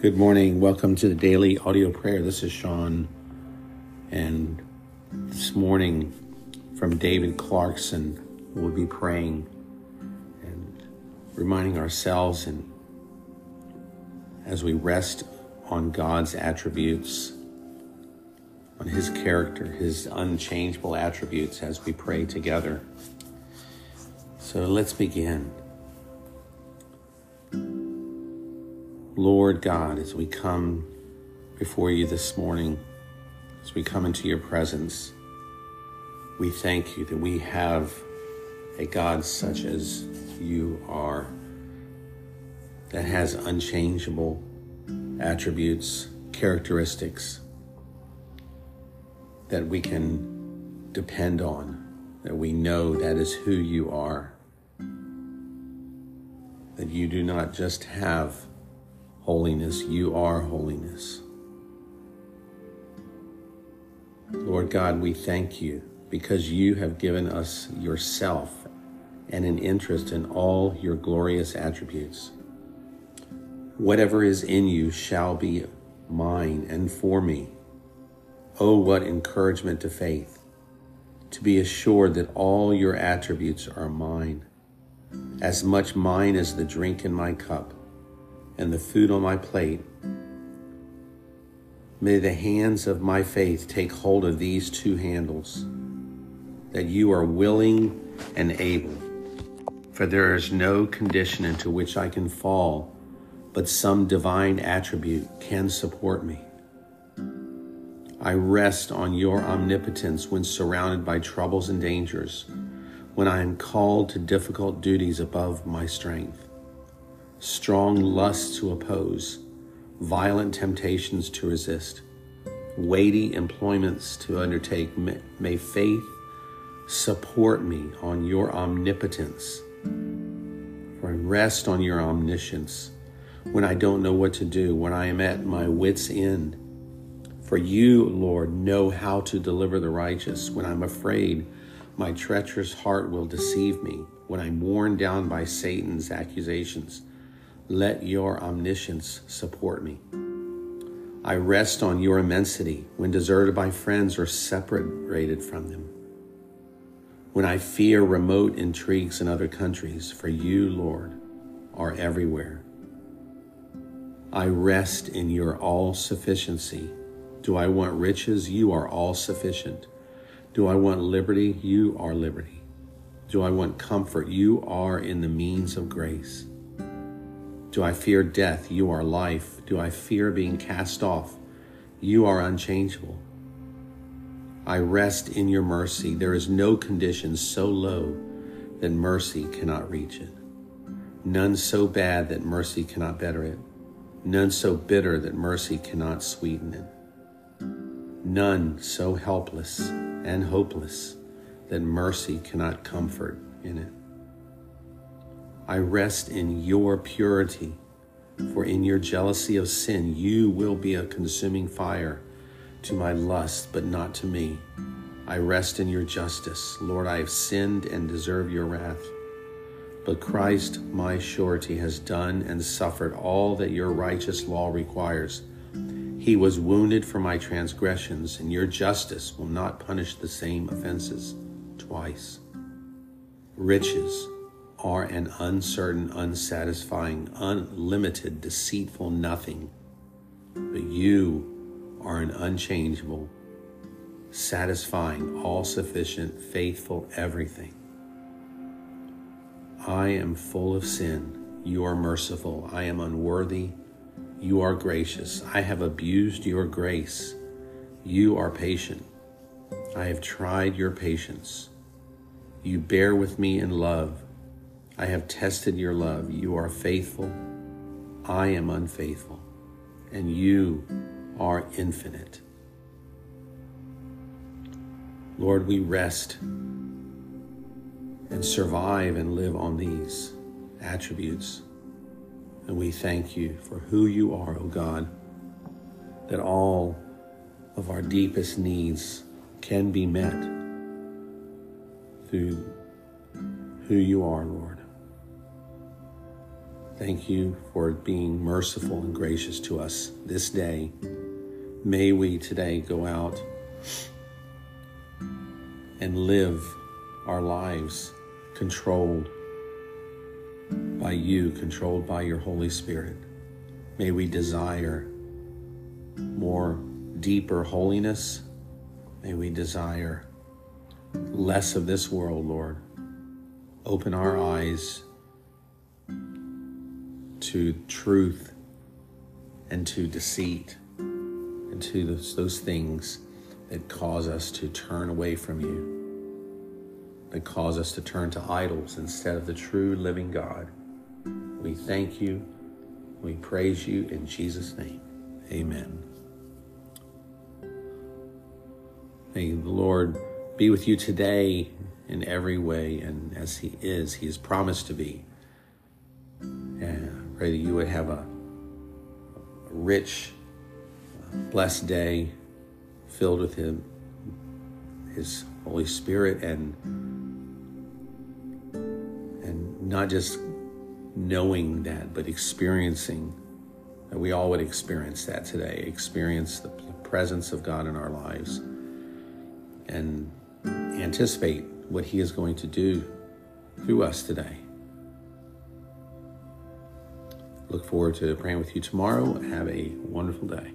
Good morning. Welcome to the daily audio prayer. This is Sean. And this morning, from David Clarkson, we'll be praying and reminding ourselves and as we rest on God's attributes, on His character, His unchangeable attributes as we pray together. So let's begin. Lord God, as we come before you this morning, as we come into your presence, we thank you that we have a God such as you are, that has unchangeable attributes, characteristics that we can depend on, that we know that is who you are, that you do not just have holiness, you are holiness. Lord God, we thank you because you have given us yourself and an interest in all your glorious attributes. Whatever is in you shall be mine and for me. Oh, what encouragement to faith, to be assured that all your attributes are mine, as much mine as the drink in my cup and the food on my plate. May the hands of my faith take hold of these two handles, that you are willing and able. For there is no condition into which I can fall, but some divine attribute can support me. I rest on your omnipotence when surrounded by troubles and dangers, when I am called to difficult duties above my strength strong lusts to oppose, violent temptations to resist, weighty employments to undertake. May faith support me on your omnipotence, for rest on your omniscience when I don't know what to do, when I am at my wits' end. For you, Lord, know how to deliver the righteous. When I'm afraid, my treacherous heart will deceive me. When I'm worn down by Satan's accusations, let your omniscience support me. I rest on your immensity when deserted by friends or separated from them. When I fear remote intrigues in other countries, for you, Lord, are everywhere. I rest in your all sufficiency. Do I want riches? You are all sufficient. Do I want liberty? You are liberty. Do I want comfort? You are in the means of grace. Do I fear death? You are life. Do I fear being cast off? You are unchangeable. I rest in your mercy. There is no condition so low that mercy cannot reach it. None so bad that mercy cannot better it. None so bitter that mercy cannot sweeten it. None so helpless and hopeless that mercy cannot comfort in it. I rest in your purity, for in your jealousy of sin, you will be a consuming fire to my lust, but not to me. I rest in your justice. Lord, I have sinned and deserve your wrath. But Christ, my surety, has done and suffered all that your righteous law requires. He was wounded for my transgressions, and your justice will not punish the same offenses twice. Riches, are an uncertain, unsatisfying, unlimited, deceitful nothing. But you are an unchangeable, satisfying, all sufficient, faithful everything. I am full of sin. You are merciful. I am unworthy. You are gracious. I have abused your grace. You are patient. I have tried your patience. You bear with me in love. I have tested your love. You are faithful. I am unfaithful. And you are infinite. Lord, we rest and survive and live on these attributes. And we thank you for who you are, O oh God, that all of our deepest needs can be met through who you are, Lord. Thank you for being merciful and gracious to us this day. May we today go out and live our lives controlled by you, controlled by your Holy Spirit. May we desire more deeper holiness. May we desire less of this world, Lord. Open our eyes to truth and to deceit and to those, those things that cause us to turn away from you, that cause us to turn to idols instead of the true living God. We thank you. We praise you in Jesus' name. Amen. May the Lord be with you today in every way, and as He is, He has promised to be. Pray that you would have a, a rich, blessed day filled with Him, His Holy Spirit, and and not just knowing that, but experiencing that we all would experience that today, experience the presence of God in our lives, and anticipate what He is going to do through us today. Look forward to praying with you tomorrow. Have a wonderful day.